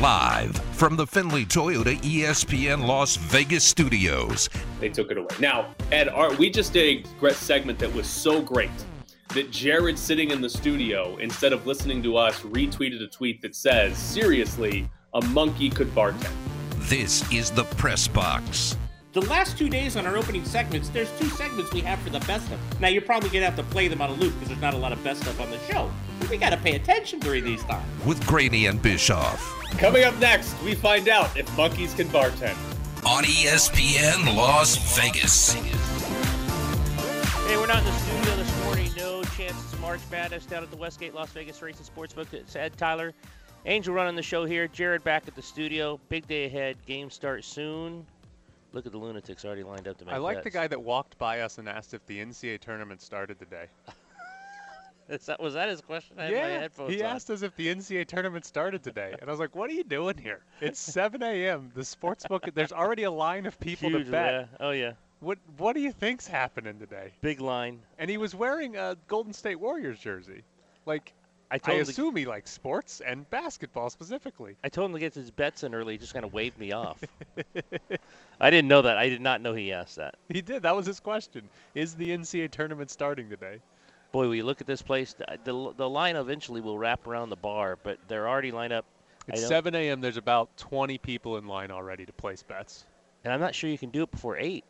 Live from the Findlay Toyota ESPN Las Vegas studios. They took it away. Now, Ed, our, we just did a segment that was so great that Jared sitting in the studio, instead of listening to us, retweeted a tweet that says, seriously, a monkey could bartend. This is the press box. The last two days on our opening segments, there's two segments we have for the best of. Now, you're probably going to have to play them on a loop because there's not a lot of best stuff on the show. But we got to pay attention during these times. With Graney and Bischoff. Coming up next, we find out if monkeys can bartend. On ESPN Las Vegas. Hey, we're not in the studio this morning. No chances of March Madness down at the Westgate Las Vegas Racing Sportsbook. It's Ed Tyler. Angel running the show here. Jared back at the studio. Big day ahead. Game starts soon. Look at the lunatics already lined up to make I like bets. the guy that walked by us and asked if the NCAA tournament started today. Is that, was that his question? I had my yeah, headphones he on. asked us if the NCAA tournament started today, and I was like, "What are you doing here? It's 7 a.m. The sports book. There's already a line of people Huge, to bet. yeah. Oh yeah, What What do you think's happening today?" big line. And he was wearing a Golden State Warriors jersey. Like, I I told. To, assume he likes sports and basketball specifically. I told him to get his bets in early. He just kind of waved me off. I didn't know that. I did not know he asked that. He did. That was his question. Is the NCAA tournament starting today? Boy, when you look at this place, the the, the line eventually will wrap around the bar, but they're already lined up. I It's 7 a.m. There's about 20 people in line already to place bets. and I'm not sure you can do it before eight.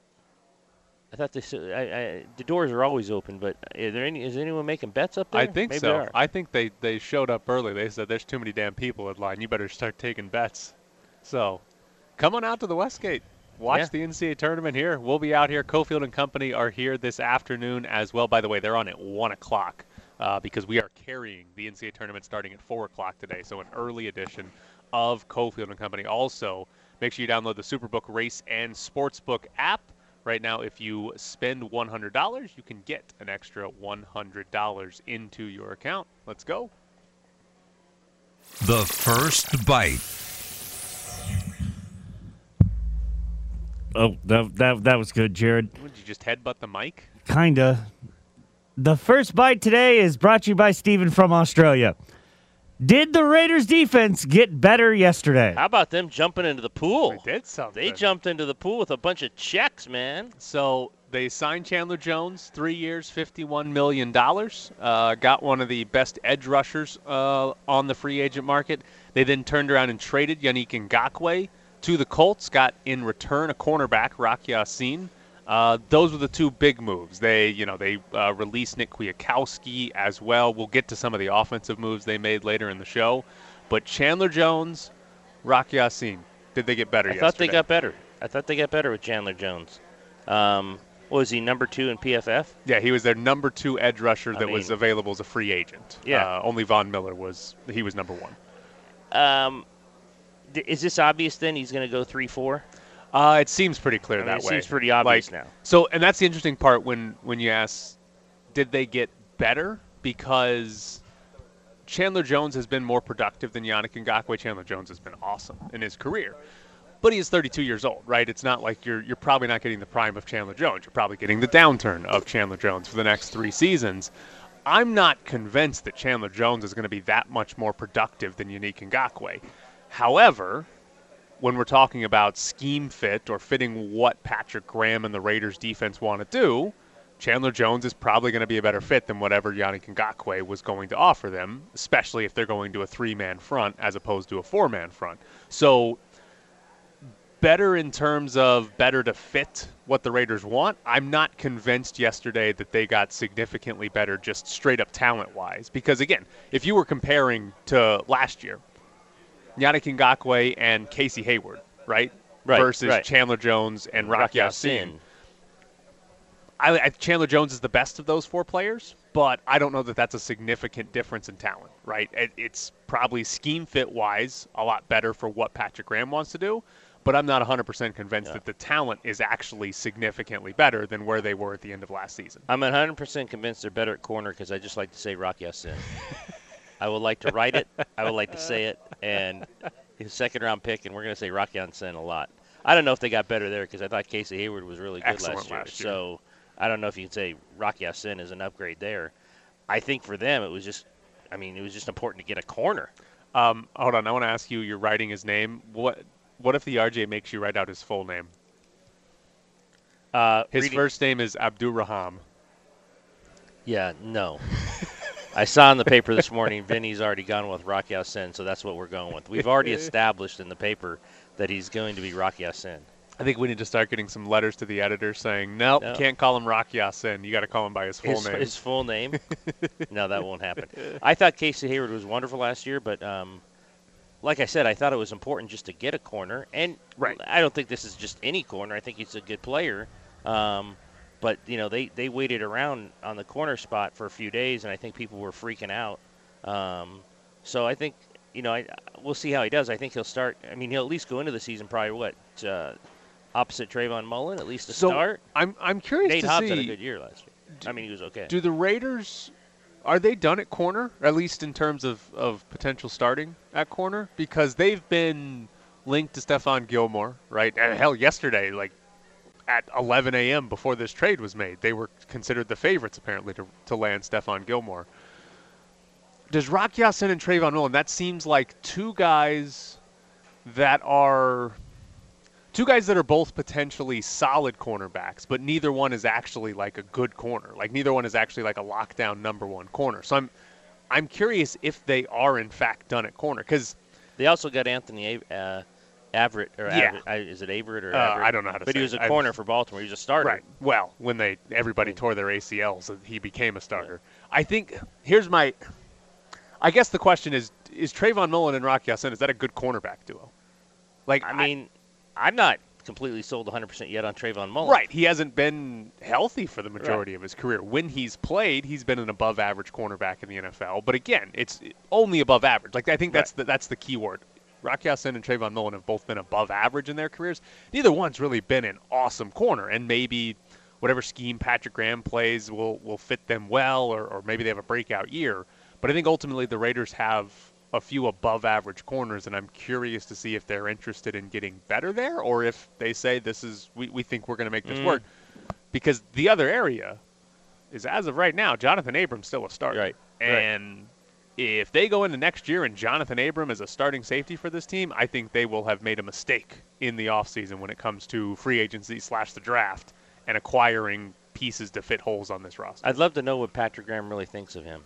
I thought they I, I, the doors are always open, but is there any is anyone making bets up there? I think Maybe so. I think they, they showed up early. They said there's too many damn people in line. You better start taking bets. So, come on out to the Westgate. Watch Yeah. the NCAA tournament here. We'll be out here. Cofield and Company are here this afternoon as well. By the way, they're on at one o'clock uh, because we are carrying the NCAA tournament starting at four o'clock today. So an early edition of Cofield and Company. Also, make sure you download the Superbook Race and Sportsbook app. Right now, if you spend $100, you can get an extra $100 into your account. Let's go. The first bite. Oh, that, that that was good, Jared. Would you just headbutt the mic? Kinda. The first bite today is brought to you by Steven from Australia. Did the Raiders defense get better yesterday? How about them jumping into the pool? They did something. They jumped into the pool with a bunch of checks, man. So they signed Chandler Jones, three years, $51 million. Uh, got one of the best edge rushers uh, on the free agent market. They then turned around and traded Yannick Ngakoue to the Colts. Got in return a cornerback, Rock Ya-Sin. Uh, those were the two big moves. They, you know, they uh, released Nick Kwiatkoski as well. We'll get to some of the offensive moves they made later in the show. But Chandler Jones, Rock Ya-Sin, did they get better I yesterday? thought they got better. I thought they got better with Chandler Jones. Um, was he number two in PFF? Yeah, he was their number two edge rusher I that was available as a free agent. Yeah. Uh, only Von Miller was he was number one. Um, is this obvious then? He's going to go three four. Uh, it seems pretty clear I mean, that it way. It seems pretty obvious Like, now. So, and that's the interesting part when when you ask, did they get better? Because Chandler Jones has been more productive than Yannick Ngakoue. Chandler Jones has been awesome in his career. But he is 32 years old, right? It's not like you're you're probably not getting the prime of Chandler Jones. You're probably getting the downturn of Chandler Jones for the next three seasons. I'm not convinced that Chandler Jones is going to be that much more productive than Yannick Ngakoue. However, when we're talking about scheme fit or fitting what Patrick Graham and the Raiders defense want to do, Chandler Jones is probably going to be a better fit than whatever Yannick Ngakoue was going to offer them, especially if they're going to a three-man front as opposed to a four-man front. So better in terms of better to fit what the Raiders want. I'm not convinced yesterday that they got significantly better just straight up talent wise. Because again, if you were comparing to last year, Yannick Ngakoue and Casey Hayward, right? Right, Versus right. Chandler Jones and Rocky. Ya-Sin. I, I, Chandler Jones is the best of those four players, but I don't know that that's a significant difference in talent, right? It, it's probably scheme fit wise a lot better for what Patrick Graham wants to do, but I'm not 100% convinced that the talent is actually significantly better than where they were at the end of last season. I'm 100% convinced they're better at corner because I just like to say Rocky Ya-Sin. I would like to write it. I would like to say it. And his second round pick, and we're going to say Rock Ya-Sin a lot. I don't know if they got better there because I thought Casey Hayward was really good Excellent last year. last year. So I don't know if you can say Rock Ya-Sin is an upgrade there. I think for them it was just, I mean, it was just important to get a corner. Um, hold on, I want to ask you. You're writing his name. What What if the RJ makes you write out his full name? Uh, His reading- first name is Abdurrahman. Yeah, no. I saw in the paper this morning Vinny's already gone with Rocky Sin, so that's what we're going with. We've already established in the paper that he's going to be Rocky Sin. I think we need to start getting some letters to the editor saying, nope, No. can't call him Rocky Ya-Sin. You got to call him by his full his, name. his full name. no, that won't happen. I thought Casey Hayward was wonderful last year, but um, like I said, I thought it was important just to get a corner. And Right. I don't think this is just any corner. I think he's a good player. Um, but you know, they they waited around on the corner spot for a few days, and I think people were freaking out. Um, so I think you know, I, we'll see how he does. I think he'll start. I mean, he'll at least go into the season probably what uh, opposite Trayvon Mullen, at least to so start. I'm I'm curious Nate to Hobbs see. had a good year last year. I mean, he was okay. Do the Raiders are they done at corner, at least in terms of, of potential starting at corner? Because they've been linked to Stephon Gilmore, right? And hell, yesterday, like at 11 a.m. before this trade was made, they were considered the favorites apparently to, to land Stephon Gilmore. Does Rock Ya-Sin and Trayvon Mullen? That seems like two guys that are two guys that are both potentially solid cornerbacks, but neither one is actually like a good corner. Like neither one is actually like a lockdown number one corner. So I'm I'm curious if they are in fact done at corner because They also got Anthony uh, Averett, or Yeah. Averett, I- is it Averett or Uh, Averett? I don't know how to But say he was a corner for Baltimore. He was a starter. right. Well, when they everybody tore their ACLs, he became a starter. I think here's my. I guess the question is: Is Trayvon Mullen and Rocky Ya-Sin is that a good cornerback duo? Like I mean, I'm not completely sold 100% yet on Trayvon Mullen. Right. He hasn't been healthy for the majority of his career. When he's played, he's been an above average cornerback in the NFL. But again, it's only above average. Like I think that's the that's the key word. Rock Ya-Sin and Trayvon Mullen have both been above average in their careers. Neither one's really been an awesome corner, and maybe whatever scheme Patrick Graham plays will will fit them well, or, or maybe they have a breakout year. But I think ultimately the Raiders have a few above average corners, and I'm curious to see if they're interested in getting better there, or if they say this is we, we think we're going to make this Mm. work. Because the other area is as of right now, Jonathan Abrams still a starter. Right, right. If they go into next year and Jonathan Abram is a starting safety for this team, I think they will have made a mistake in the offseason when it comes to free agency slash the draft and acquiring pieces to fit holes on this roster. I'd love to know what Patrick Graham really thinks of him.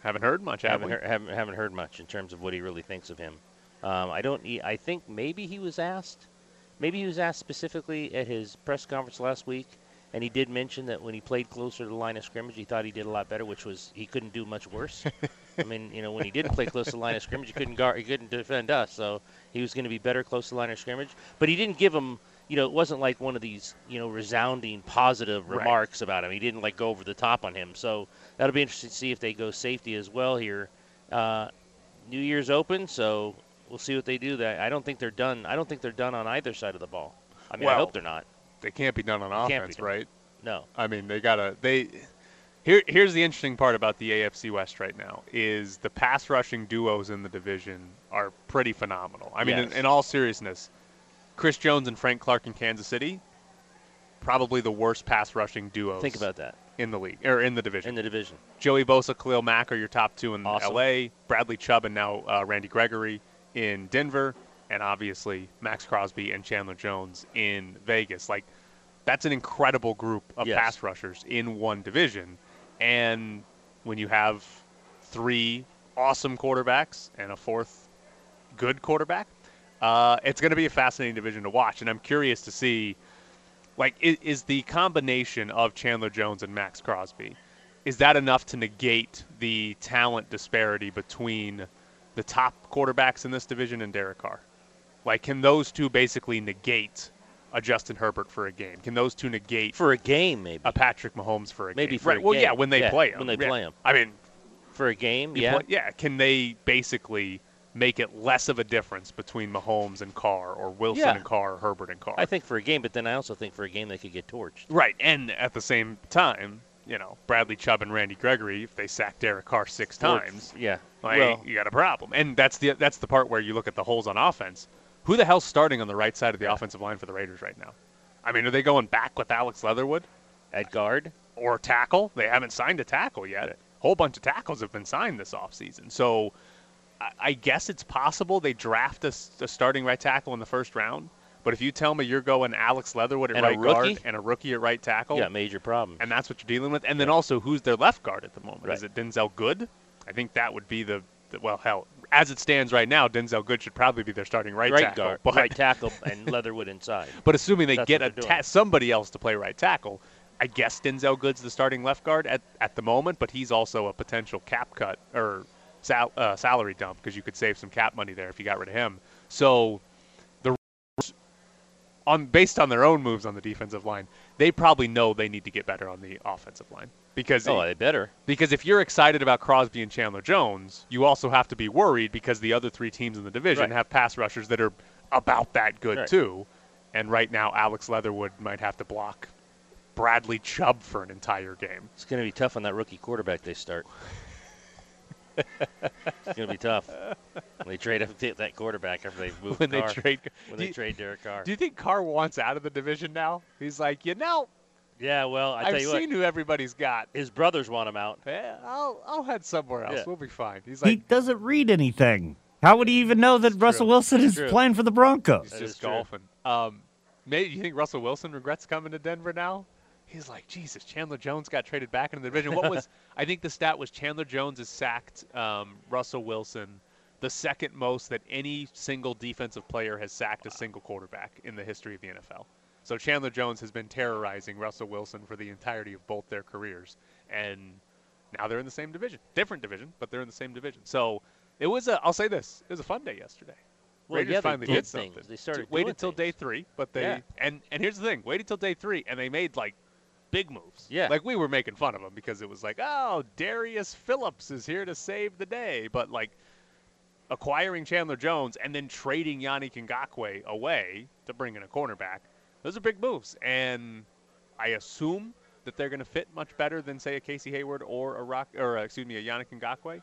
haven't heard much, have haven't heard, haven't, haven't heard much in terms of what he really thinks of him. Um, I don't. I think maybe he was asked. Maybe he was asked specifically at his press conference last week, and he did mention that when he played closer to the line of scrimmage, he thought he did a lot better, which was he couldn't do much worse. I mean, you know, when he didn't play close to the line of scrimmage, he couldn't guard, he couldn't defend us, so he was going to be better close to the line of scrimmage. But he didn't give him. You know, it wasn't like one of these, you know, resounding positive Right. remarks about him. He didn't like go over the top on him. So that'll be interesting to see if they go safety as well here. Uh, New Year's open, so we'll see what they do. That I don't think they're done. I don't think they're done on either side of the ball. I mean, I hope they're not. They can't be done on offense, done. right? No. I mean, they gotta they. Here, here's the interesting part about the AFC West right now is the pass rushing duos in the division are pretty phenomenal. I mean, Yes. in, in all seriousness, Chris Jones and Frank Clark in Kansas City, probably the worst pass rushing duos. Think about that in the league or in the division. in the division. Joey Bosa, Khalil Mack are your top two in Awesome. LA. Bradley Chubb and now uh, Randy Gregory in Denver, and obviously Maxx Crosby and Chandler Jones in Vegas. Like that's an incredible group of Yes. pass rushers in one division. And when you have three awesome quarterbacks and a fourth good quarterback, uh, it's going to be a fascinating division to watch. And I'm curious to see, like, is, is the combination of Chandler Jones and Maxx Crosby, is that enough to negate the talent disparity between the top quarterbacks in this division and Derek Carr? Like, can those two basically negate a Justin Herbert for a game? Can those two negate For a game, maybe. a Patrick Mahomes for a Maybe game? for right. well, yeah, when they Yeah, play him. when they play 'em. I mean, For a game, yeah. play- yeah. Can they basically make it less of a difference between Mahomes and Carr, or Wilson Yeah. and Carr, or Herbert and Carr? I think for a game, but then I also think for a game they could get torched. Right, and at the same time, you know, Bradley Chubb and Randy Gregory, if they sack Derek Carr six times, Yeah. like, well, you got a problem. And that's the that's the part where you look at the holes on offense. Who the hell's starting on the right side of the offensive line for the Raiders right now? I mean, are they going back with Alex Leatherwood at guard, or tackle? They haven't signed a tackle yet. A whole bunch of tackles have been signed this offseason. So I, guess it's possible they draft a starting right tackle in the first round. But if you tell me you're going Alex Leatherwood at And right guard and a rookie at right tackle, yeah, major problem. and that's what you're dealing with. And then also, who's their left guard at the moment? Is it Denzelle Good? I think that would be the, the well, hell, as it stands right now, Denzelle Good should probably be their starting right, right tackle. guard, but, right tackle, and Leatherwood inside. but assuming they That's get a ta- somebody else to play right tackle, I guess Denzelle Good's the starting left guard at, at the moment. But he's also a potential cap cut or sal- uh, salary dump because you could save some cap money there if you got rid of him. So the on based on their own moves on the defensive line, they probably know they need to get better on the offensive line because Oh, they better. because if you're excited about Crosby and Chandler Jones, you also have to be worried because the other three teams in the division Right. have pass rushers that are about that good Right. too. And right now, Alex Leatherwood might have to block Bradley Chubb for an entire game. It's going to be tough on that rookie quarterback they start. it's going to be tough. When they trade up that quarterback after they move when they trade. when they you, trade Derek Carr. do you think Carr wants out of the division now? He's like, you know, yeah, well, I tell I've you seen what, who everybody's got. his brothers want him out. Yeah, I'll I'll head somewhere else. Yeah. We'll be fine. He's he like, doesn't read anything. How would he even know that Russell Wilson is True. playing for the Broncos? He's That just golfing. Um, maybe you think Russell Wilson regrets coming to Denver now? He's like, Jesus, Chandler Jones got traded back into the division. What was? I think the stat was Chandler Jones has sacked um, Russell Wilson the second most that any single defensive player has sacked a single quarterback in the history of the NFL. So Chandler Jones has been terrorizing Russell Wilson for the entirety of both their careers, and now they're in the same division, different division, but they're in the same division. So it was a. I'll say this: it was a fun day yesterday. Well, Raiders yeah, finally did did things. something. They started waited till day three, but they Yeah. and and here's the thing: waited till day three, and they made like big moves. Yeah. like we were making fun of them because it was like, oh, Darius Phillips is here to save the day, but like acquiring Chandler Jones and then trading Yannick Ngakoue away to bring in a cornerback, those are big moves, and I assume that they're going to fit much better than say a Casey Hayward or a Rock or uh, excuse me a Yannick Ngakoue.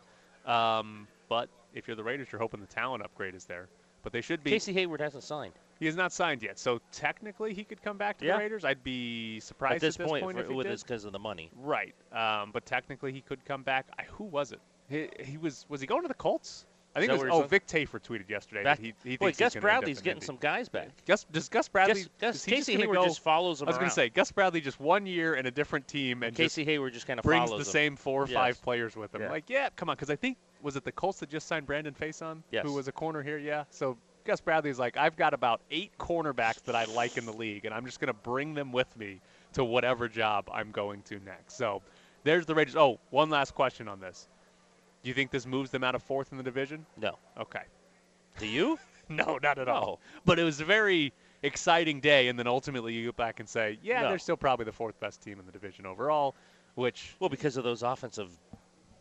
Um, but if you're the Raiders, you're hoping the talent upgrade is there. But they should be. Casey Hayward hasn't signed He has not signed yet, so technically he could come back to Yeah. the Raiders. I'd be surprised at this, point, point, if with did. because of the money. Right, um, but technically he could come back. I, who was it? He, he was was he going to the Colts? I think it was. Oh, Vic Tafur tweeted yesterday Back, that he, he boy, thinks Gus he's gonna end up Bradley's getting some guys back. Gus does Gus Bradley? Gus, Gus, is he just Casey Hayward go- just follows him I was gonna say Gus Bradley just one year in a different team and just Casey Hayward just kind of brings follows the him. same four or Yes. five players with him. Yeah. Like, yeah, come on, because I think was it the Colts that just signed Brandon Facyson, Yes. who was a corner here. Yeah, so Gus Bradley's like, I've got about eight cornerbacks that I like in the league, and I'm just gonna bring them with me to whatever job I'm going to next. So there's the Raiders. Oh, one last question on this. Do you think this moves them out of fourth in the division? No. Okay. Do you? No, not at all. But it was a very exciting day, and then ultimately you go back and say, yeah, No. they're still probably the fourth best team in the division overall, which Well, because of those offensive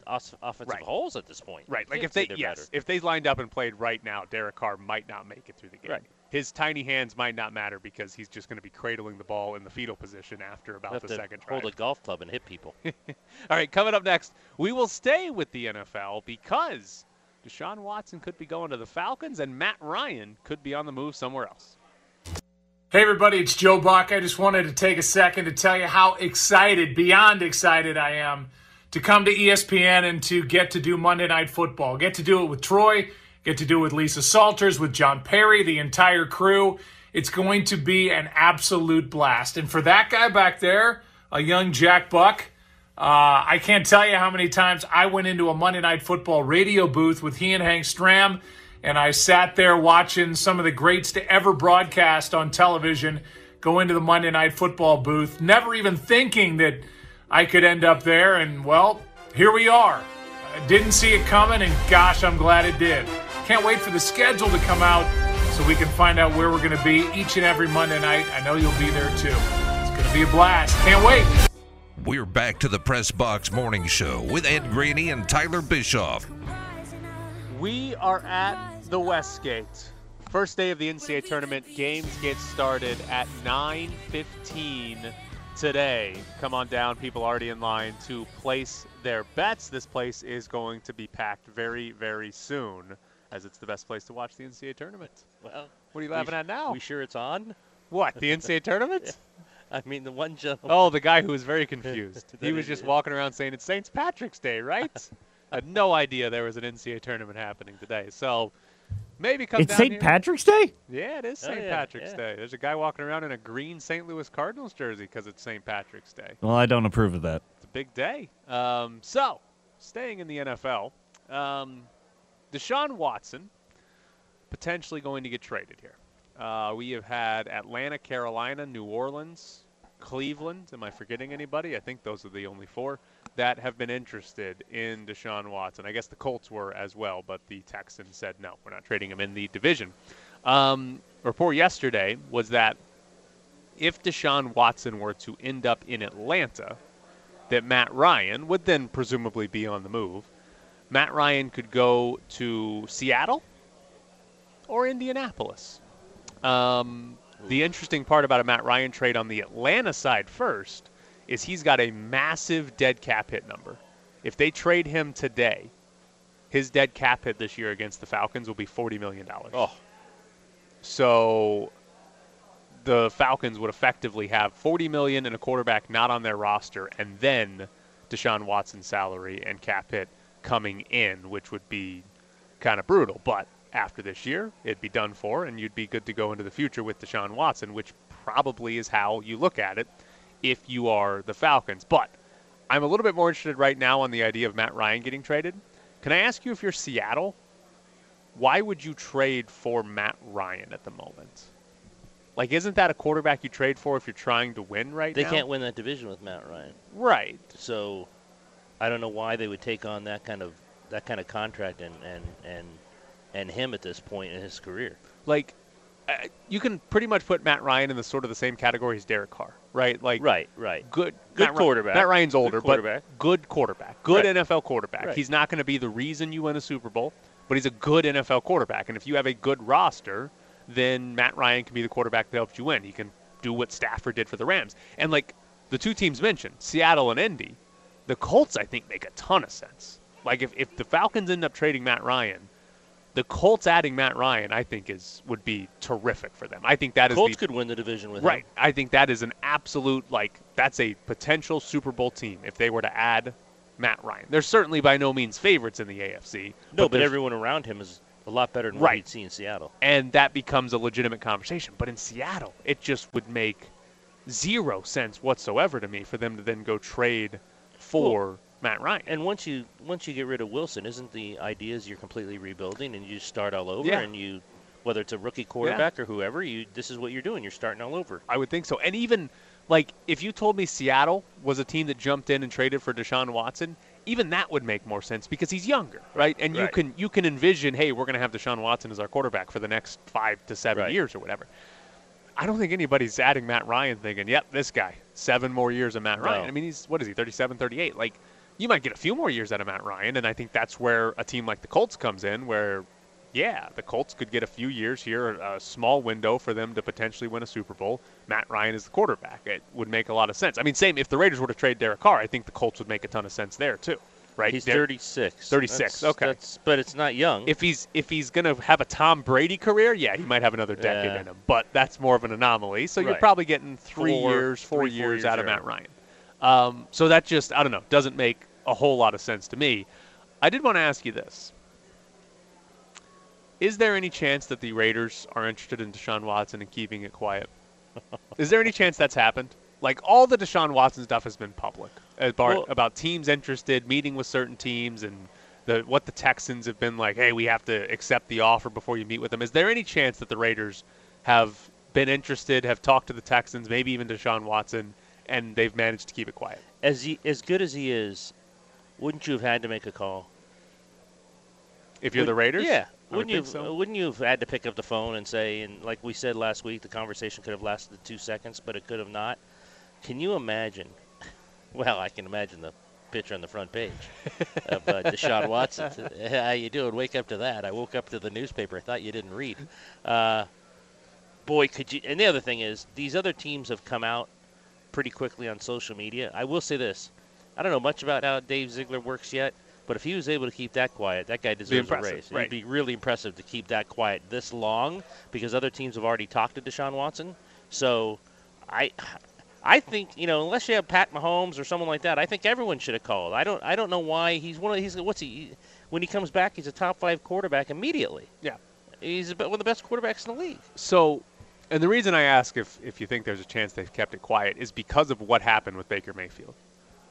offensive Right. holes at this point. Right. Like if they yes, better. if they lined up and played right now, Derek Carr might not make it through the game. Right. His tiny hands might not matter because he's just going to be cradling the ball in the fetal position after about have the to second hold a golf club and hit people. All right, coming up next, we will stay with the NFL because Deshaun Watson could be going to the Falcons and Matt Ryan could be on the move somewhere else. Hey, everybody, it's Joe Buck. I just wanted to take a second to tell you how excited, beyond excited, I am to come to ESPN and to get to do Monday Night Football. Get to do it with Troy, get to do it with Lisa Salters, with John Parry, the entire crew. It's going to be an absolute blast. And for that guy back there, a young Jack Buck, uh, I can't tell you how many times I went into a Monday Night Football radio booth with he and Hank Stram, and I sat there watching some of the greats to ever broadcast on television go into the Monday Night Football booth, never even thinking that I could end up there. And well, here we are. I didn't see it coming, and gosh, I'm glad it did. Can't wait for the schedule to come out so we can find out where we're going to be each and every Monday night. I know you'll be there too. It's going to be a blast. Can't wait. We're back to the Press Box Morning Show with Ed Graney and Tyler Bischoff. We are at the Westgate. First day of the NCAA tournament. Games get started at 9:15 today. Come on down, people already in line to place their bets. This place is going to be packed very, very soon, as it's the best place to watch the NCAA tournament. well, What are you laughing sh- at now? We sure it's on? What the NCAA tournament? I mean, the one gentleman. Oh, the guy who was very confused. he was just it. walking around saying it's St. Patrick's Day, right? I had no idea there was an NCAA tournament happening today. So maybe come It's St. Patrick's Day? Yeah, it is Oh, St. yeah, Patrick's yeah. Day. There's a guy walking around in a green St. Louis Cardinals jersey because it's St. Patrick's Day. Well, I don't approve of that. It's a big day. Um, so, staying in the NFL, um, Deshaun Watson potentially going to get traded here. Uh, we have had Atlanta, Carolina, New Orleans, Cleveland. Am I forgetting anybody? I think those are the only four that have been interested in Deshaun Watson. I guess the Colts were as well, but the Texans said no, we're not trading him in the division. Um, report yesterday was that if Deshaun Watson were to end up in Atlanta, that Matt Ryan would then presumably be on the move. Matt Ryan could go to Seattle or Indianapolis. Um, the interesting part about a Matt Ryan trade on the Atlanta side first is he's got a massive dead cap hit number. If they trade him today, his dead cap hit this year against the Falcons will be $40 million. Oh. So the Falcons would effectively have 40 million and a quarterback not on their roster, and then Deshaun Watson's salary and cap hit coming in, which would be kind of brutal. But after this year, it'd be done for, and you'd be good to go into the future with Deshaun Watson, which probably is how you look at it if you are the Falcons. But I'm a little bit more interested right now on the idea of Matt Ryan getting traded. Can I ask you if you're Seattle? Why would you trade for Matt Ryan at the moment? Like, isn't that a quarterback you trade for if you're trying to win right They now? can't win that division with Matt Ryan. Right. So I don't know why they would take on that kind of that kind of contract and and and and him at this point in his career. Like, uh, you can pretty much put Matt Ryan in the sort of the same category as Derek Carr, right? Like, Right, right. good, Good Matt quarterback. Matt Ryan's older, quarterback. but good quarterback, good Right. NFL quarterback. Right. He's not going to be the reason you win a Super Bowl, but he's a good NFL quarterback. And if you have a good roster, then Matt Ryan can be the quarterback that helps you win. He can do what Stafford did for the Rams. And like the two teams mentioned, Seattle and Indy, the Colts I think make a ton of sense. Like if, if the Falcons end up trading Matt Ryan, the Colts adding Matt Ryan, I think is would be terrific for them. I think that is Colts the, could win the division with him. Right. him. I think that is an absolute like that's a potential Super Bowl team if they were to add Matt Ryan. They're certainly by no means favorites in the AFC. No, but there's- everyone around him is a lot better than what Right. he'd see in Seattle. and that becomes a legitimate conversation. But in Seattle, it just would make zero sense whatsoever to me for them to then go trade for Matt Ryan. And once you once you get rid of Wilson, isn't the idea is you're completely rebuilding and you start all over Yeah. and you whether it's a rookie quarterback or whoever, you this is what you're doing. You're starting all over. I would think so. And even like if you told me Seattle was a team that jumped in and traded for Deshaun Watson, even that would make more sense because he's younger, right? And you can you can envision, hey, we're going to have Deshaun Watson as our quarterback for the next five to seven Right. years or whatever. I don't think anybody's adding Matt Ryan thinking, yep, this guy, seven more years of Matt No. Ryan. I mean, he's what is he, 37, 38? Like, you might get a few more years out of Matt Ryan, and I think that's where a team like the Colts comes in, where yeah, the Colts could get a few years here, a small window for them to potentially win a Super Bowl. Matt Ryan is the quarterback. It would make a lot of sense. I mean, same if the Raiders were to trade Derek Carr, I think the Colts would make a ton of sense there too, right? He's 36. 36, That's- okay. That's, but it's not young. If he's if he's gonna have a Tom Brady career, yeah, he might have another decade Yeah. in him, but that's more of an anomaly. So you're probably getting three Four- years, four three, four years years, out of. Matt Ryan. Um, so that just I don't know doesn't make a whole lot of sense to me. I did want to ask you this: Is there any chance that the Raiders are interested in Deshaun Watson and keeping it quiet? Is there any chance that's happened? Like all the Deshaun Watson stuff has been public Uh, about, Well- about teams interested, meeting with certain teams, and the what the Texans have been like. Hey, we have to accept the offer before you meet with them. Is there any chance that the Raiders have been interested, have talked to the Texans, maybe even Deshaun Watson, and they've managed to keep it quiet? as he, as good as he is, wouldn't you have had to make a call? If you're Would- the Raiders, Yeah. I would Wouldn't you? so. have- Wouldn't you have had to pick up the phone and say, and like we said last week, the conversation could have lasted two seconds, but it could have not. Can you imagine? Well, I can imagine the picture on the front page of uh, Deshaun Watson. How you doing? Wake up to that. I woke up to the newspaper. I thought you didn't read. Uh, boy, could you? And the other thing is, these other teams have come out pretty quickly on social media. I will say this: I don't know much about how Dave Ziegler works yet, but if he was able to keep that quiet, that guy deserves a raise. right. It'd be really impressive to keep that quiet this long because other teams have already talked to Deshaun Watson. So, I, I think you know, unless you have Pat Mahomes or someone like that, I think everyone should have called. I don't. I don't know why he's one of he's what's he when he comes back, he's a top five quarterback immediately. Yeah. He's one of the best quarterbacks in the league. So, and the reason I ask if if you think there's a chance they've kept it quiet is because of what happened with Baker Mayfield.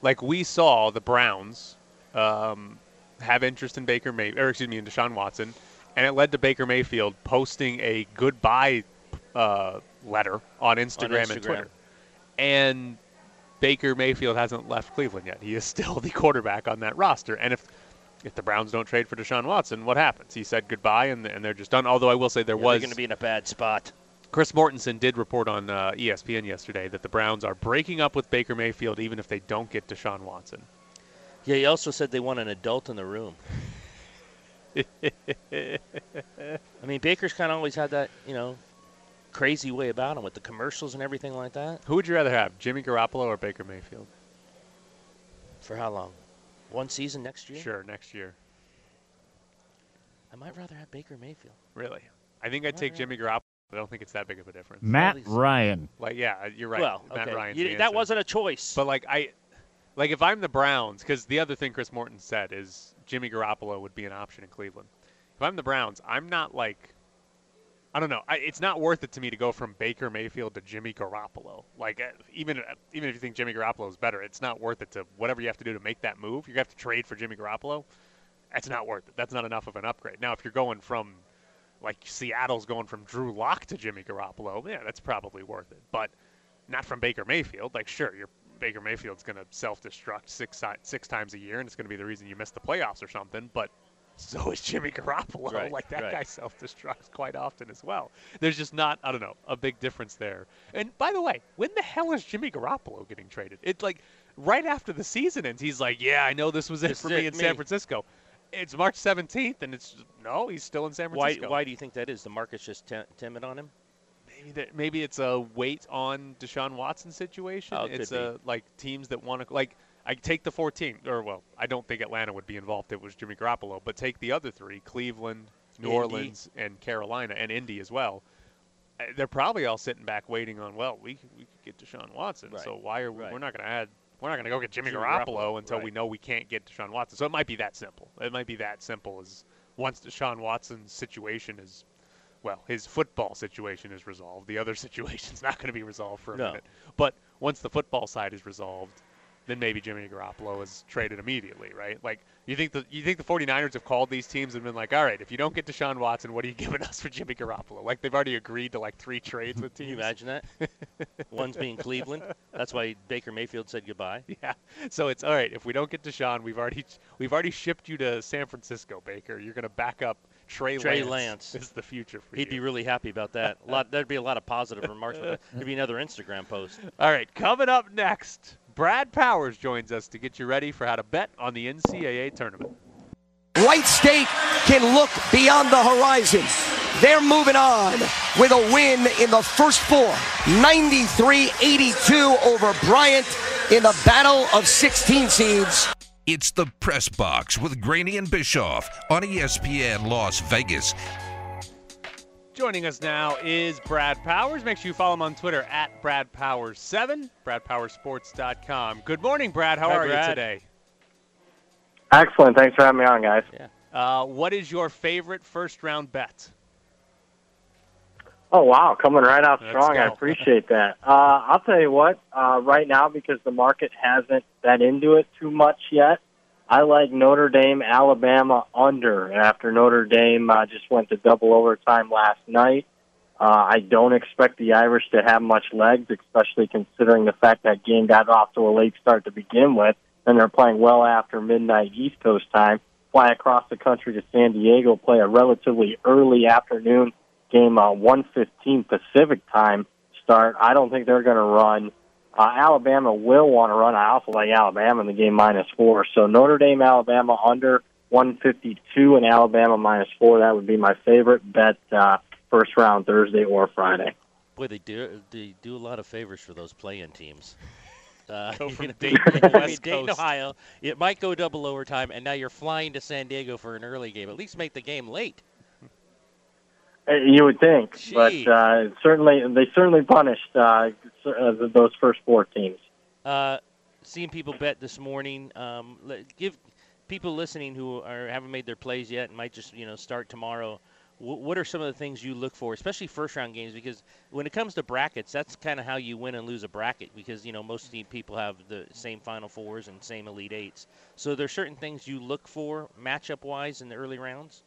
Like we saw the Browns um, have interest in Baker May, or excuse me, in Deshaun Watson, and it led to Baker Mayfield posting a goodbye uh, letter on Instagram, Instagram. and Twitter. And Baker Mayfield hasn't left Cleveland yet. He is still the quarterback on that roster. And if if the Browns don't trade for Deshaun Watson, what happens? He said goodbye, and, and they're just done. Although I will say there Yeah, was going to be in a bad spot. Chris Mortensen did report on uh, ESPN yesterday that the Browns are breaking up with Baker Mayfield even if they don't get Deshaun Watson. Yeah, he also said they want an adult in the room. I mean, Baker's kind of always had that, you know, crazy way about him with the commercials and everything like that. Who would you rather have, Jimmy Garoppolo or Baker Mayfield? For how long? One season next year? Sure, next year. I might rather have Baker Mayfield. Really? I think I'd take Jimmy Garoppolo. I don't think it's that big of a difference. Matt Ryan. Like, yeah, you're right. Well, Matt okay. Ryan's You- that answer. wasn't a choice. But like I, like if I'm the Browns, because the other thing Chris Morton said is Jimmy Garoppolo would be an option in Cleveland. If I'm the Browns, I'm not like, I don't know. I, it's not worth it to me to go from Baker Mayfield to Jimmy Garoppolo. Like uh, even uh, even if you think Jimmy Garoppolo is better, it's not worth it to whatever you have to do to make that move. You have to trade for Jimmy Garoppolo. That's not worth it. That's not enough of an upgrade. Now, if you're going from like Seattle's going from Drew Lock to Jimmy Garoppolo, yeah, that's probably worth it. But not from Baker Mayfield. Like, sure, your Baker Mayfield's going to self-destruct six six times a year, and it's going to be the reason you miss the playoffs or something. But so is Jimmy Garoppolo. Right, like that right. guy self-destructs quite often as well. There's just not, I don't know, a big difference there. And by the way, when the hell is Jimmy Garoppolo getting traded? It's like right after the season ends, he's like, "Yeah, I know this was it This for me it, in San. Francisco." It's March 17th, and it's no, he's still in San Francisco. why why do you think that is? The market's just ti- timid on him? Maybe that maybe it's a wait on Deshaun Watson situation. Oh, it it's a like teams that want to like I take the 14 or well, I don't think Atlanta would be involved if it was Jimmy Garoppolo, but take the other three, Cleveland, New Indy. Orleans, and Carolina and Indy as well. Uh, They're probably all sitting back waiting on, well, we could, we could get Deshaun Watson. Right, So why are we, right. we're not going to add we're not going to go get Jimmy, Jimmy Garoppolo, Garoppolo, until we know we can't get Deshaun Watson. So it might be that simple. It might be that simple as once Deshaun Watson's situation is well, his football situation is resolved. The other situation's not going to be resolved for a No. minute. But once the football side is resolved, then maybe Jimmy Garoppolo is traded immediately, right? Like you think the you think the 49ers have called these teams and been like, "All right, if you don't get Deshaun Watson, what are you giving us for Jimmy Garoppolo?" Like they've already agreed to like three trades with Can teams. you imagine that? One's being Cleveland. That's why Baker Mayfield said goodbye. Yeah. So it's all right. If we don't get Deshaun, we've already we've already shipped you to San Francisco, Baker. You're going to back up Trey, Trey Lance. Lance. Is the future for you. He'd you. be really happy about that. A lot, there'd be a lot of positive remarks. There'd be another Instagram post. All right, coming up next, Brad Powers joins us to get you ready for how to bet on the NCAA tournament. Wright State can look beyond the horizon. They're moving on with a win in the first four, 93-82 over Bryant in the battle of 16 seeds. It's the Press Box with Graney and Bischoff on ESPN Las Vegas. Joining us now is Brad Powers. Make sure you follow him on Twitter at BradPowers7, BradPowersports.com. Good morning, Brad. How Hi, are you today? Excellent. Thanks for having me on, guys. Uh, what is your favorite first round bet? Oh wow, coming right out Let's strong. I appreciate that. Uh, I'll tell you what. Uh, right now, because the market hasn't been into it too much yet, I like Notre Dame, Alabama under. After Notre Dame uh, just went to double overtime last night, uh, I don't expect the Irish to have much legs, especially considering the fact that game got off to a late start to begin with, and they're playing well after midnight East Coast time. Fly across the country to San Diego, play a relatively early afternoon game, uh, 115 Pacific time start. I don't think they're going to run. Uh, Alabama will want to run. I also like Alabama in the game minus four. So Notre Dame, Alabama under 152 and Alabama minus four. That would be my favorite bet uh, first round Thursday or Friday. Boy, they do they do a lot of favors for those play-in teams. Uh, Go you from know, Dayton I mean, Dayton, Ohio. It might go double overtime, and now you're flying to San Diego for an early game. At least make the game late. Uh, You would think, Gee. but uh, certainly they certainly punished uh, uh, those first four teams. Uh, seeing people bet this morning. Um, give people listening who are haven't made their plays yet and might just you know start tomorrow. wh- What are some of the things you look for, especially first round games? Because when it comes to brackets, that's kind of how you win and lose a bracket. Because you know most of the people have the same Final Fours and same Elite Eights. So there's certain things you look for matchup wise in the early rounds.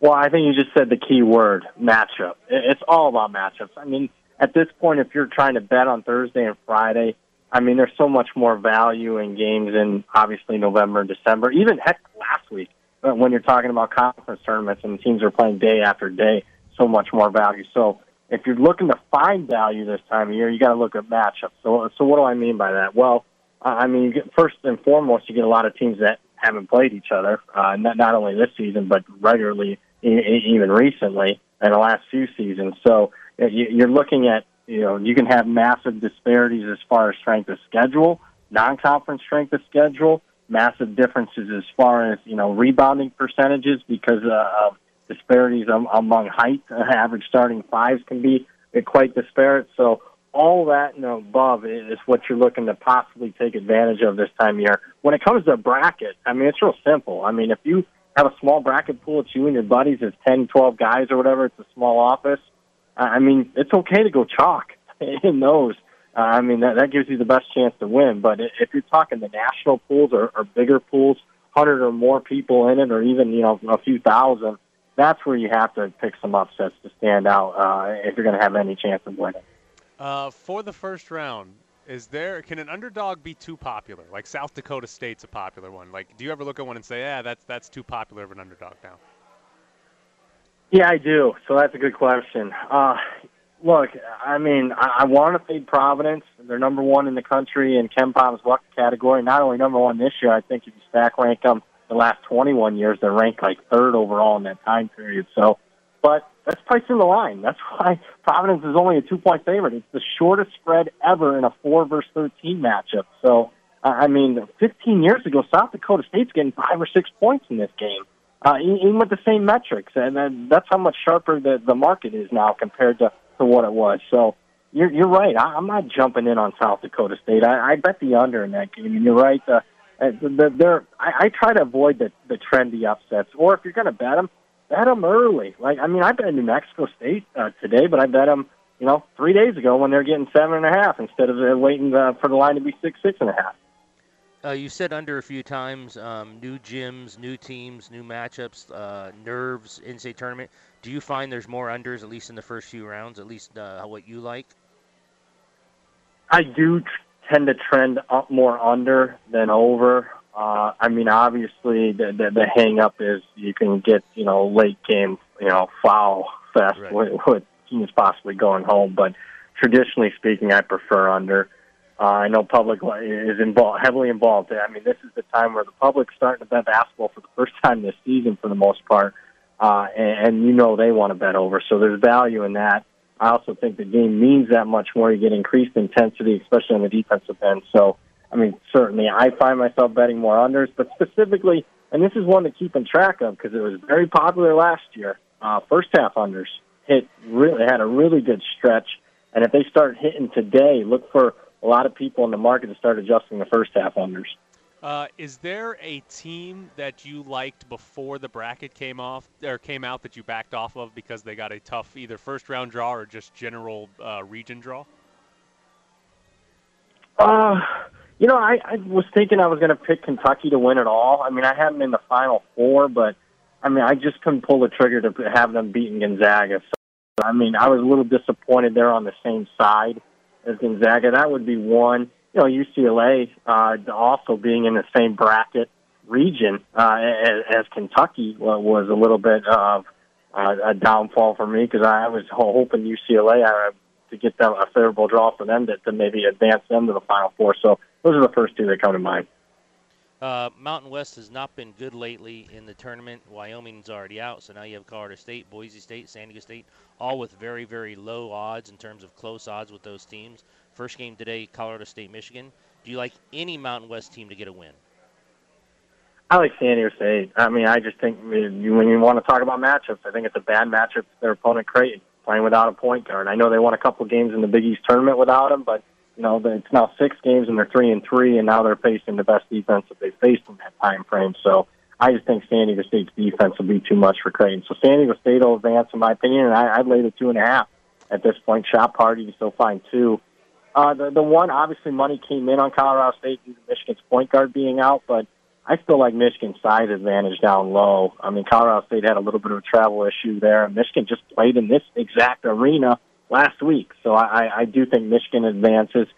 Well, I think you just said the key word, matchup. It's all about matchups. I mean, at this point, if you're trying to bet on Thursday and Friday, I mean, there's so much more value in games in obviously November and December. Even heck, last week uh, when you're talking about conference tournaments and teams are playing day after day, so much more value. So if you're looking to find value this time of year, you got to look at matchups. So, so what do I mean by that? Well, I mean, first and foremost, you get a lot of teams that haven't played each other, uh, not not only this season but regularly, even recently in the last few seasons. So uh, you- you're looking at you know you can have massive disparities as far as strength of schedule, non-conference strength of schedule, massive differences as far as you know rebounding percentages because uh, of disparities among height. Average starting fives can be uh, quite disparate. So all that and above is what you're looking to possibly take advantage of this time of year. When it comes to bracket, I mean, it's real simple. I mean, if you have a small bracket pool, it's you and your buddies, it's 10, 12 guys or whatever, it's a small office. I I mean, it's okay to go chalk in those. Uh, I mean, that, that gives you the best chance to win. But if you're talking the national pools or, or bigger pools, 100 or more people in it, or even, you know, a few thousand, that's where you have to pick some upsets to stand out uh, if you're going to have any chance of winning. Uh, for the first round, is there can an underdog be too popular? Like South Dakota State's a popular one. Like, do you ever look at one and say, "Yeah, that's that's too popular of an underdog now"? Yeah, I do. So that's a good question. Uh, look, I mean, I, I want to fade Providence. They're number one in the country in KenPom's luck category. Not only number one this year, I think if you stack rank them the last 21 years, they're ranked like third overall in that time period. So, but that's pricing the line. That's why Providence is only a two-point favorite. It's the shortest spread ever in a four versus 13 matchup. So, I mean, 15 years ago, South Dakota State's getting five or six points in this game uh, even with the same metrics, and that's how much sharper the the market is now compared to to what it was. So you're you're right. I, I'm not jumping in on South Dakota State. I, I bet the under in that game, and you're right. Uh, uh, the, they're, I, I try to avoid the the trendy upsets, or if you're going to bet them, bet them early. Like I mean, I bet New Mexico State uh, today, but I bet them. You know, three days ago when they're getting seven and a half instead of uh, waiting uh, for the line to be six, six and a half. Uh, you said under a few times. Um, new gyms, new teams, new matchups, uh, nerves, in-state tournament. Do you find there's more unders, at least in the first few rounds, at least uh, what you like? I do tend to trend up more under than over. Uh, I mean, obviously, the, the the hang up is you can get you know late game you know foul fest Right. with, with teams possibly going home, but traditionally speaking, I prefer under. Uh, I know public is involved heavily involved. I mean, this is the time where the public's starting to bet basketball for the first time this season, for the most part, uh, and, and you know they want to bet over. So there's value in that. I also think the game means that much more. You get increased intensity, especially on the defensive end. So, I mean, certainly I find myself betting more unders, but specifically, and this is one to keep in track of because it was very popular last year. Uh, first half unders hit really had a really good stretch, and if they start hitting today, look for a lot of people in the market to start adjusting the first half unders. Uh, is there a team that you liked before the bracket came off or came out that you backed off of because they got a tough either first round draw or just general uh, region draw? Uh, you know, I, I was thinking I was going to pick Kentucky to win it all. I mean, I had them in the final four, but I mean, I just couldn't pull the trigger to have them beating Gonzaga. So, I mean, I was a little disappointed they're on the same side as Gonzaga. That would be one. You know, UCLA uh, also being in the same bracket region uh, as, as Kentucky was a little bit of uh, a downfall for me because I was hoping UCLA to get them a favorable draw for them to, to maybe advance them to the Final Four. So those are the first two that come to mind. Uh, Mountain West has not been good lately in the tournament. Wyoming's already out, so now you have Colorado State, Boise State, San Diego State, all with very, very low odds in terms of close odds with those teams. First game today, Colorado State, Michigan. Do you like any Mountain West team to get a win? I like San Diego State. I mean, I just think when you want to talk about matchups, I think it's a bad matchup for their opponent Creighton playing without a point guard. I know they won a couple games in the Big East tournament without him, but you know it's now six games and they're three and three, and now they're facing the best defense that they've faced in that time frame. So I just think San Diego State's defense will be too much for Creighton. So San Diego State will advance, in my opinion, and I, I'd lay the two and a half at this point. Shot party, you still find two. Uh, the the one obviously money came in on Colorado State due to Michigan's point guard being out, but I still like Michigan's size advantage down low. I mean, Colorado State had a little bit of a travel issue there. And Michigan just played in this exact arena last week, so I, I do think Michigan advances.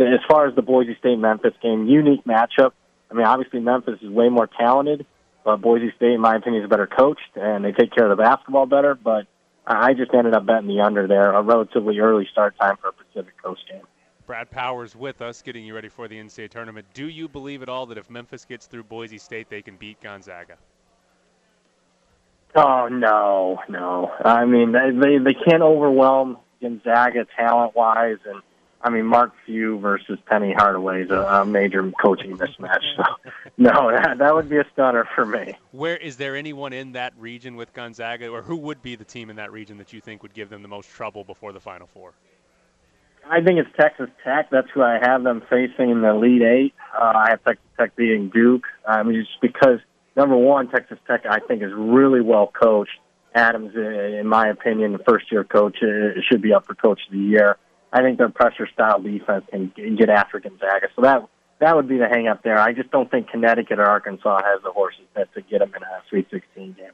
As far as the Boise State Memphis game, unique matchup. I mean, obviously Memphis is way more talented, but Boise State, in my opinion, is better coached and they take care of the basketball better. But I just ended up betting the under there, a relatively early start time for a Pacific Coast game. Brad Powers with us, getting you ready for the NCAA tournament. Do you believe at all that if Memphis gets through Boise State, they can beat Gonzaga? Oh no, no. I mean, they they, they can't overwhelm Gonzaga talent wise, and I mean Mark Few versus Penny Hardaway is a, a major coaching mismatch. So no, that that would be a stunner for me. Where is there anyone in that region with Gonzaga, or who would be the team in that region that you think would give them the most trouble before the Final Four? I think it's Texas Tech. That's who I have them facing in the Elite Eight. Uh, I have Texas Tech beating Duke. I mean, just because number one, Texas Tech I think is really well coached. Adams, in my opinion, the first year coach, uh, should be up for coach of the year. I think their pressure style defense can get after Gonzaga. So that that would be the hang up there. I just don't think Connecticut or Arkansas has the horses that to get them in a Sweet 16 game.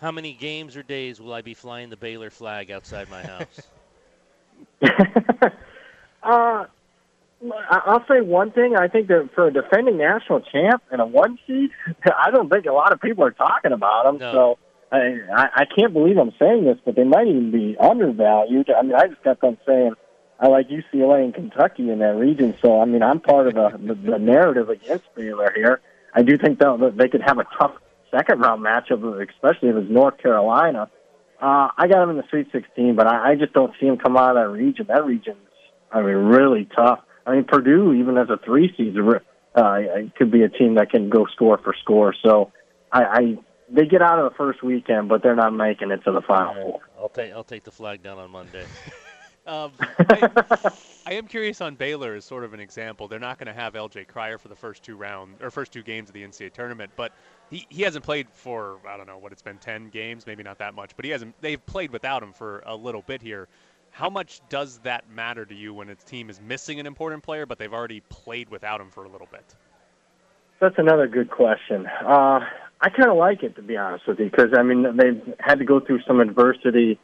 How many games or days will I be flying the Baylor flag outside my house? uh, I'll say one thing. I think that for a defending national champ and a one seed, I don't think a lot of people are talking about them. No. So I, I can't believe I'm saying this, but they might even be undervalued. I mean, I just kept on saying I like UCLA and Kentucky in that region. So I mean, I'm part of the, the, the narrative against Baylor here. I do think that they could have a tough second round matchup, especially if it's North Carolina. Uh, I got him in the Sweet 16, but I, I just don't see him come out of that region. That region's, I mean, really tough. I mean, Purdue, even as a three seed, uh, could be a team that can go score for score. So I, I they get out of the first weekend, but they're not making it to the final four. I'll take I'll take the flag down on Monday. Um, I, I, am curious on Baylor as sort of an example. They're not going to have L.J. Cryer for the first two round or first two games of the NCAA tournament, but he, he hasn't played for I don't know what it's been ten games, maybe not that much, but he hasn't. They've played without him for a little bit here. How much does that matter to you when its team is missing an important player, but they've already played without him for a little bit? That's another good question. Uh, I kind of like it to be honest with you, because I mean they've had to go through some adversity,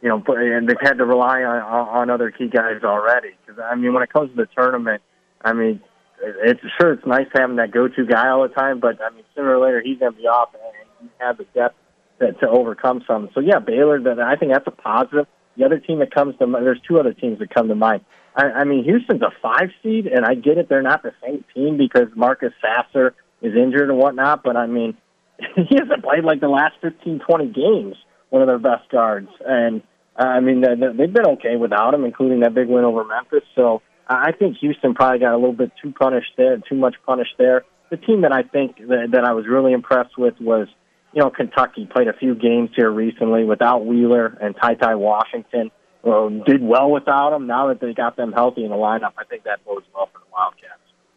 you know, and they've had to rely on on other key guys already. Because I mean, when it comes to the tournament, I mean, it's sure it's nice having that go-to guy all the time, but I mean, sooner or later he's going to be off, and have the depth to, to overcome some. So yeah, Baylor. That I think that's a positive. The other team that comes to mind, there's two other teams that come to mind. I, I mean, Houston's a five seed, and I get it; they're not the same team because Marcus Sasser is injured and whatnot. But I mean, he hasn't played like the last 15, 20 games. One of their best guards, and uh, I mean, they've been okay without him, including that big win over Memphis. So I think Houston probably got a little bit too punished there, too much punished there. The team that I think that, that I was really impressed with was, you know, Kentucky played a few games here recently without Wheeler and Ty Ty Washington. Well, did well without them. Now that they got them healthy in the lineup, I think that bodes well for the Wildcats.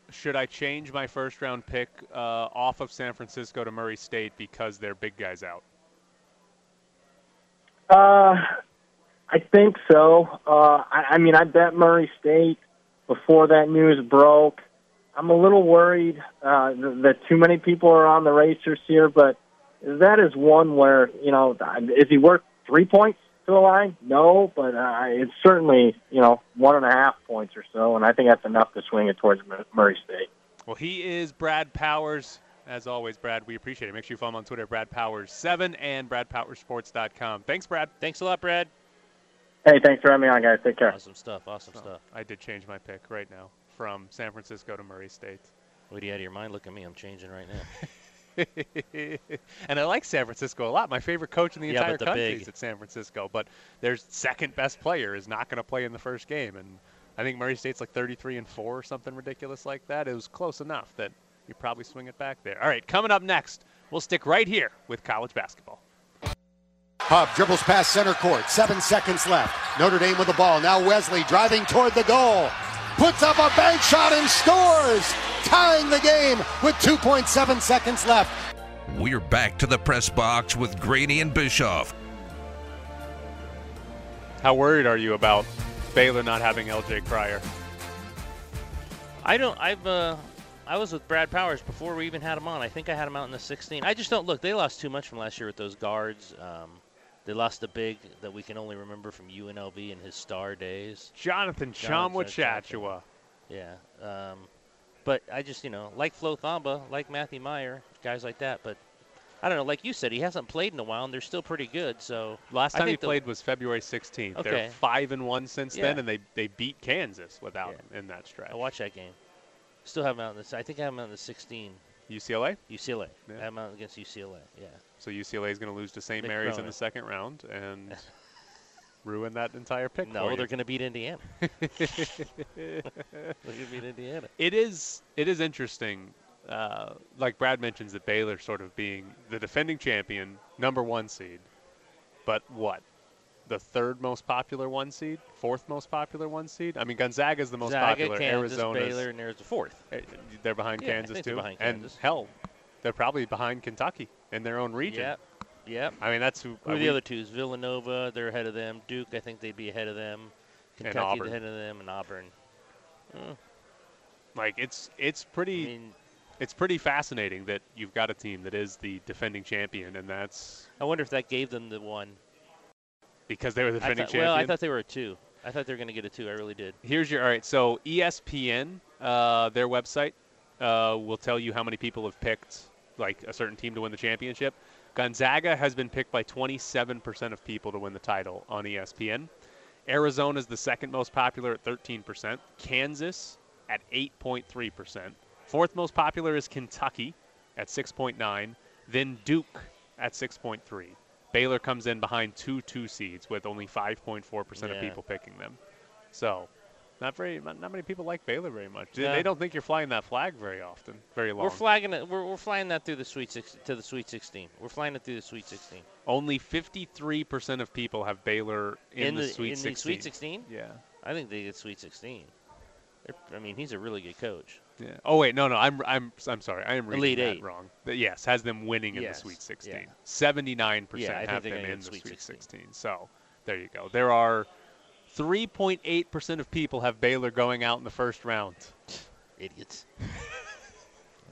Should I change my first round pick uh, off of San Francisco to Murray State because their big guys out? Uh, I think so. Uh, I, I mean, I bet Murray State before that news broke. I'm a little worried uh, that too many people are on the racers here, but that is one where you know is he worth three points to the line? No, but uh, it's certainly you know one and a half points or so, and I think that's enough to swing it towards Murray State. Well, he is Brad Powers. As always, Brad, we appreciate it. Make sure you follow him on Twitter, Brad Powers7 and BradPowersports.com. Thanks, Brad. Thanks a lot, Brad. Hey, thanks for having me on, guys. Take care. Awesome stuff. Awesome stuff. I did change my pick right now from San Francisco to Murray State. What are you out of your mind? Look at me. I'm changing right now. and I like San Francisco a lot. My favorite coach in the yeah, entire the country big. is at San Francisco, but their second best player is not going to play in the first game, and I think Murray State's like 33 and four or something ridiculous like that. It was close enough that you probably swing it back there. All right, coming up next, we'll stick right here with college basketball. Hub dribbles past center court. Seven seconds left. Notre Dame with the ball. Now Wesley driving toward the goal. Puts up a bank shot and scores, tying the game with 2.7 seconds left. We're back to the press box with Graney and Bischoff. How worried are you about Baylor not having LJ Cryer? I don't. I've. Uh, I was with Brad Powers before we even had him on. I think I had him out in the 16. I just don't look. They lost too much from last year with those guards. Um, they lost the big that we can only remember from UNLV in his star days. Jonathan Jonathan Tchamwa Yeah. Um, but I just, you know, like Flo Thamba, like Matthew Mayer, guys like that. But I don't know. Like you said, he hasn't played in a while, and they're still pretty good. So Last time he played was February 16th. Okay. They're five and one since Yeah. then, and they they beat Kansas without Yeah. him in that stretch. I watched that game. Still have him out in the. I think I have him out in the 16. UCLA. UCLA. Yeah. I have out against UCLA. Yeah. So UCLA is going to lose to St. Mick Mary's in the second round and ruin that entire pick. No, they're going to beat Indiana. they're going to beat Indiana. It is it is interesting. Uh, like Brad mentions that Baylor sort of being the defending champion, number one seed, but what? The third most popular one seed, fourth most popular one seed. I mean, Gonzaga is the most Gonzaga, popular. Kansas, Arizona, Baylor, and there's the fourth. they're behind Yeah, Kansas too, behind and Kansas. hell, they're probably behind Kentucky in their own region. Yep. Yep. I mean, that's who. Who are the we- other twos? Villanova, they're ahead of them. Duke, I think they'd be ahead of them. Kentucky ahead of them, and Auburn. Mm, Like it's it's pretty I mean, it's pretty fascinating that you've got a team that is the defending champion, and that's I wonder if that gave them the one. Because they were the defending thought, champion. well, I thought they were a two. I thought they were going to get a two. I really did. Here's your all right. So ESPN, uh, their website, uh, will tell you how many people have picked like a certain team to win the championship. Gonzaga has been picked by 27% of people to win the title on ESPN. Arizona is the second most popular at 13%. Kansas at 8.3%. Fourth most popular is Kentucky at 6.9. Then Duke at 6.3. Baylor comes in behind two two seeds with only 5.4% of people picking them. So, not very, not not many people like Baylor very much. They- No. They don't think you're flying that flag very often, very long. We're flagging it. We're, we're flying that through the sweet six, to the Sweet 16. We're flying it through the Sweet 16. Only 53% of people have Baylor in, the, Sweet in 16. the Sweet 16. Yeah. I think they get Sweet 16. They're, I mean, he's a really good coach. Yeah. Oh wait, no, no. I'm I'm I'm sorry. I am reading Elite that Eight. wrong. But yes, has them winning in Yes, the Sweet 16. 79% Yeah, I have them in the Sweet Sweet 16. 16. So there you go. There are 3.8% of people have Baylor going out in the first round. Idiots.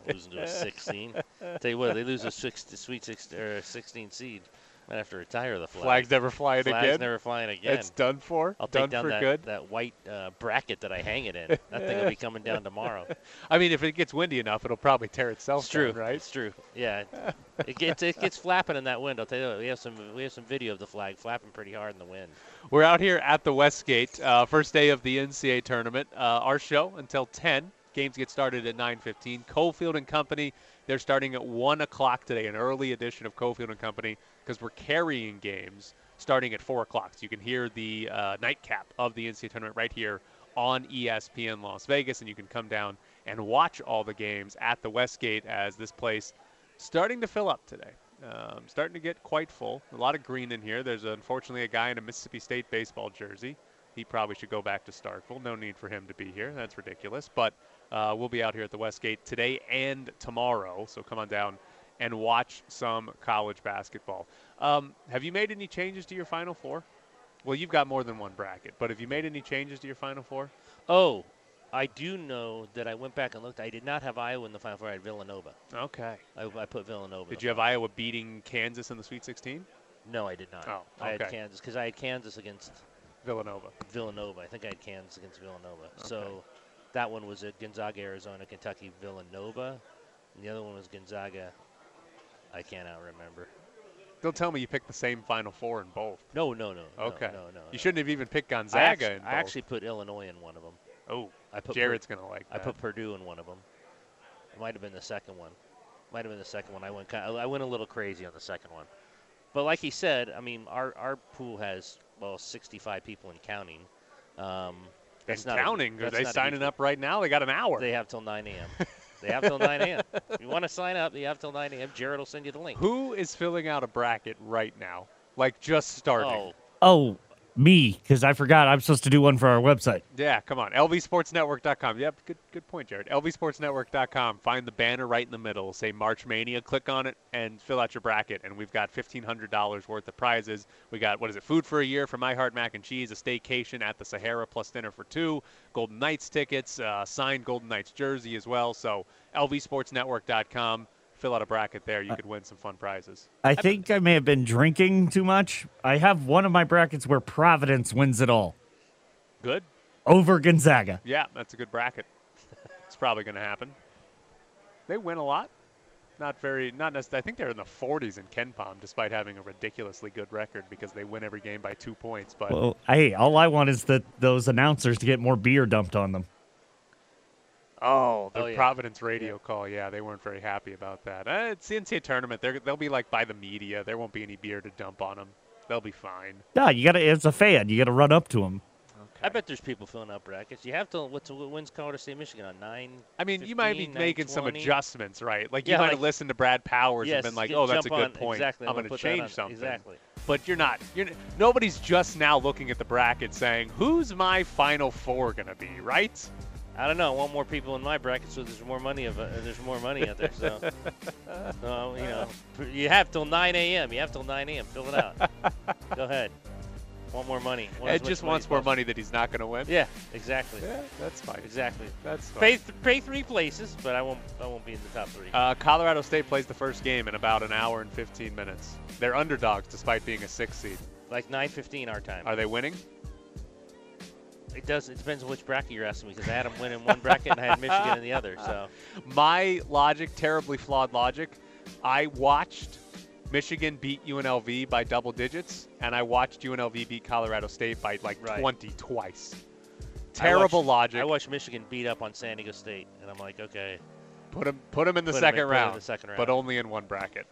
Losing to a 16. Tell you what, they lose a six, Sweet 16 or a 16 seed. Might have to retire the flag. Flags never flying Flags again. Flags never flying again. It's done for. I'll done take down for that, good. that white uh, bracket that I hang it in. That thing will be coming down tomorrow. I mean, if it gets windy enough, it'll probably tear itself It's true, down, right? It's true. Yeah, it gets it gets flapping in that wind. I'll tell you what. We have some we have some video of the flag flapping pretty hard in the wind. We're out here at the Westgate, uh, first day of the NCAA tournament. Uh, our show until 10. Games get started at 9:15. Cofield and Company. They're starting at one o'clock today, an early edition of Cofield and Company, because we're carrying games starting at four o'clock. So you can hear the uh, nightcap of the NCAA tournament right here on ESPN Las Vegas, and you can come down and watch all the games at the Westgate as this place starting to fill up today. Um, starting to get quite full. A lot of green in here. There's unfortunately a guy in a Mississippi State baseball jersey. He probably should go back to Starkville. No need for him to be here. That's ridiculous. But uh, we'll be out here at the Westgate today and tomorrow. So come on down and watch some college basketball. Um, have you made any changes to your Final Four? Well, you've got more than one bracket, but have you made any changes to your Final Four? Oh, I do know that I went back and looked. I did not have Iowa in the final four. I had Villanova. Okay. I, I put Villanova. Did you have final. Iowa beating Kansas in the Sweet 16? No, I did not. Oh, I had. Kansas because I had Kansas against Villanova. Villanova. I think I had Kansas against Villanova. So that one was at Gonzaga, Arizona, Kentucky, Villanova, and the other one was Gonzaga. I cannot remember. Don't tell me you picked the same Final Four in both. No, no, no. no, Okay. No, no. You shouldn't have even picked I Gonzaga actually, in both. I actually put Illinois in one of them. oh, I put Jared's Pur- gonna like I that. put Purdue in one of them. It might have been the second one. Might have been the second one. I went kind I went a little crazy on the second one. But like he said, I mean, our our pool has well 65 people and counting. Um, that's and not a- counting. Are they not signing up right now? They got an hour. They have till 9 a.m. They have till 9 a.m. if you want to sign up, you have till 9 a.m. Jared will send you the link. Who is filling out a bracket right now? Like just starting. Oh, Oh, me, because I forgot I'm supposed to do one for our website. Yeah, come on. LVSportsNetwork.com. Yep, good good point, Jared. LVSportsNetwork.com. Find the banner right in the middle. Say March Mania. Click on it and fill out your bracket. And we've got $1,500 worth of prizes. We got, what is it, food for a year from My Heart Mac and Cheese, a staycation at the Sahara plus dinner for two, Golden Knights tickets, uh, signed Golden Knights jersey as well. So LVSportsNetwork.com. Fill out a bracket there. You could win some fun prizes. I think I may have been drinking too much. I have one of my brackets where Providence wins it all Good. over Gonzaga. Yeah, that's a good bracket. it's probably going to happen. They win a lot. Not very, not necessarily. I think they're in the 40s in KenPom, despite having a ridiculously good record because they win every game by two points. But Well, hey, all I want is that those announcers to get more beer dumped on them. Oh, the Oh, yeah. Providence radio call, yeah, they weren't very happy about that. Uh, it's the NCAA tournament. They're, they'll be like by the media. There won't be any beer to dump on them. They'll be fine. Yeah, you gotta. As a fan, you gotta run up to them. I bet there's people filling out brackets. You have to. What's when's Colorado State, Michigan on nine? I mean, you might be 15, making some adjustments, right? Like you Yeah, might like- have listened to Brad Powers Yes, and been like, "Oh, that's a good on- point. exactly, I'm I'm going gonna to put that change something." exactly. But you're not. You're nobody's just now looking at the bracket saying, "Who's my final four going to be?" Right? I don't know. I want more people in my bracket, so there's more money of uh, there's more money out there. So, so you know, you have till 9 a.m. You have till 9 a.m. Fill it out. Go ahead. Want more money? Want Ed just wants more possible. money that he's not going to win. Yeah, exactly. Yeah, that's fine. Exactly. That's fine. Pay th- pay three places, but I won't I won't be in the top three. Uh, Colorado State plays the first game in about an hour and 15 minutes. They're underdogs despite being a six seed. like 9:15 our time. Are they winning? It does. It depends on which bracket you're asking me because I had them win in one bracket and I had Michigan in the other. So My logic, terribly flawed logic. I watched Michigan beat UNLV by double digits, and I watched UNLV beat Colorado State by like Right. 20 twice. I Terrible watched- logic. I watched Michigan beat up on San Diego State, and I'm like, okay, Put him, put him in the Put in- second in round, the second round, but only in one bracket.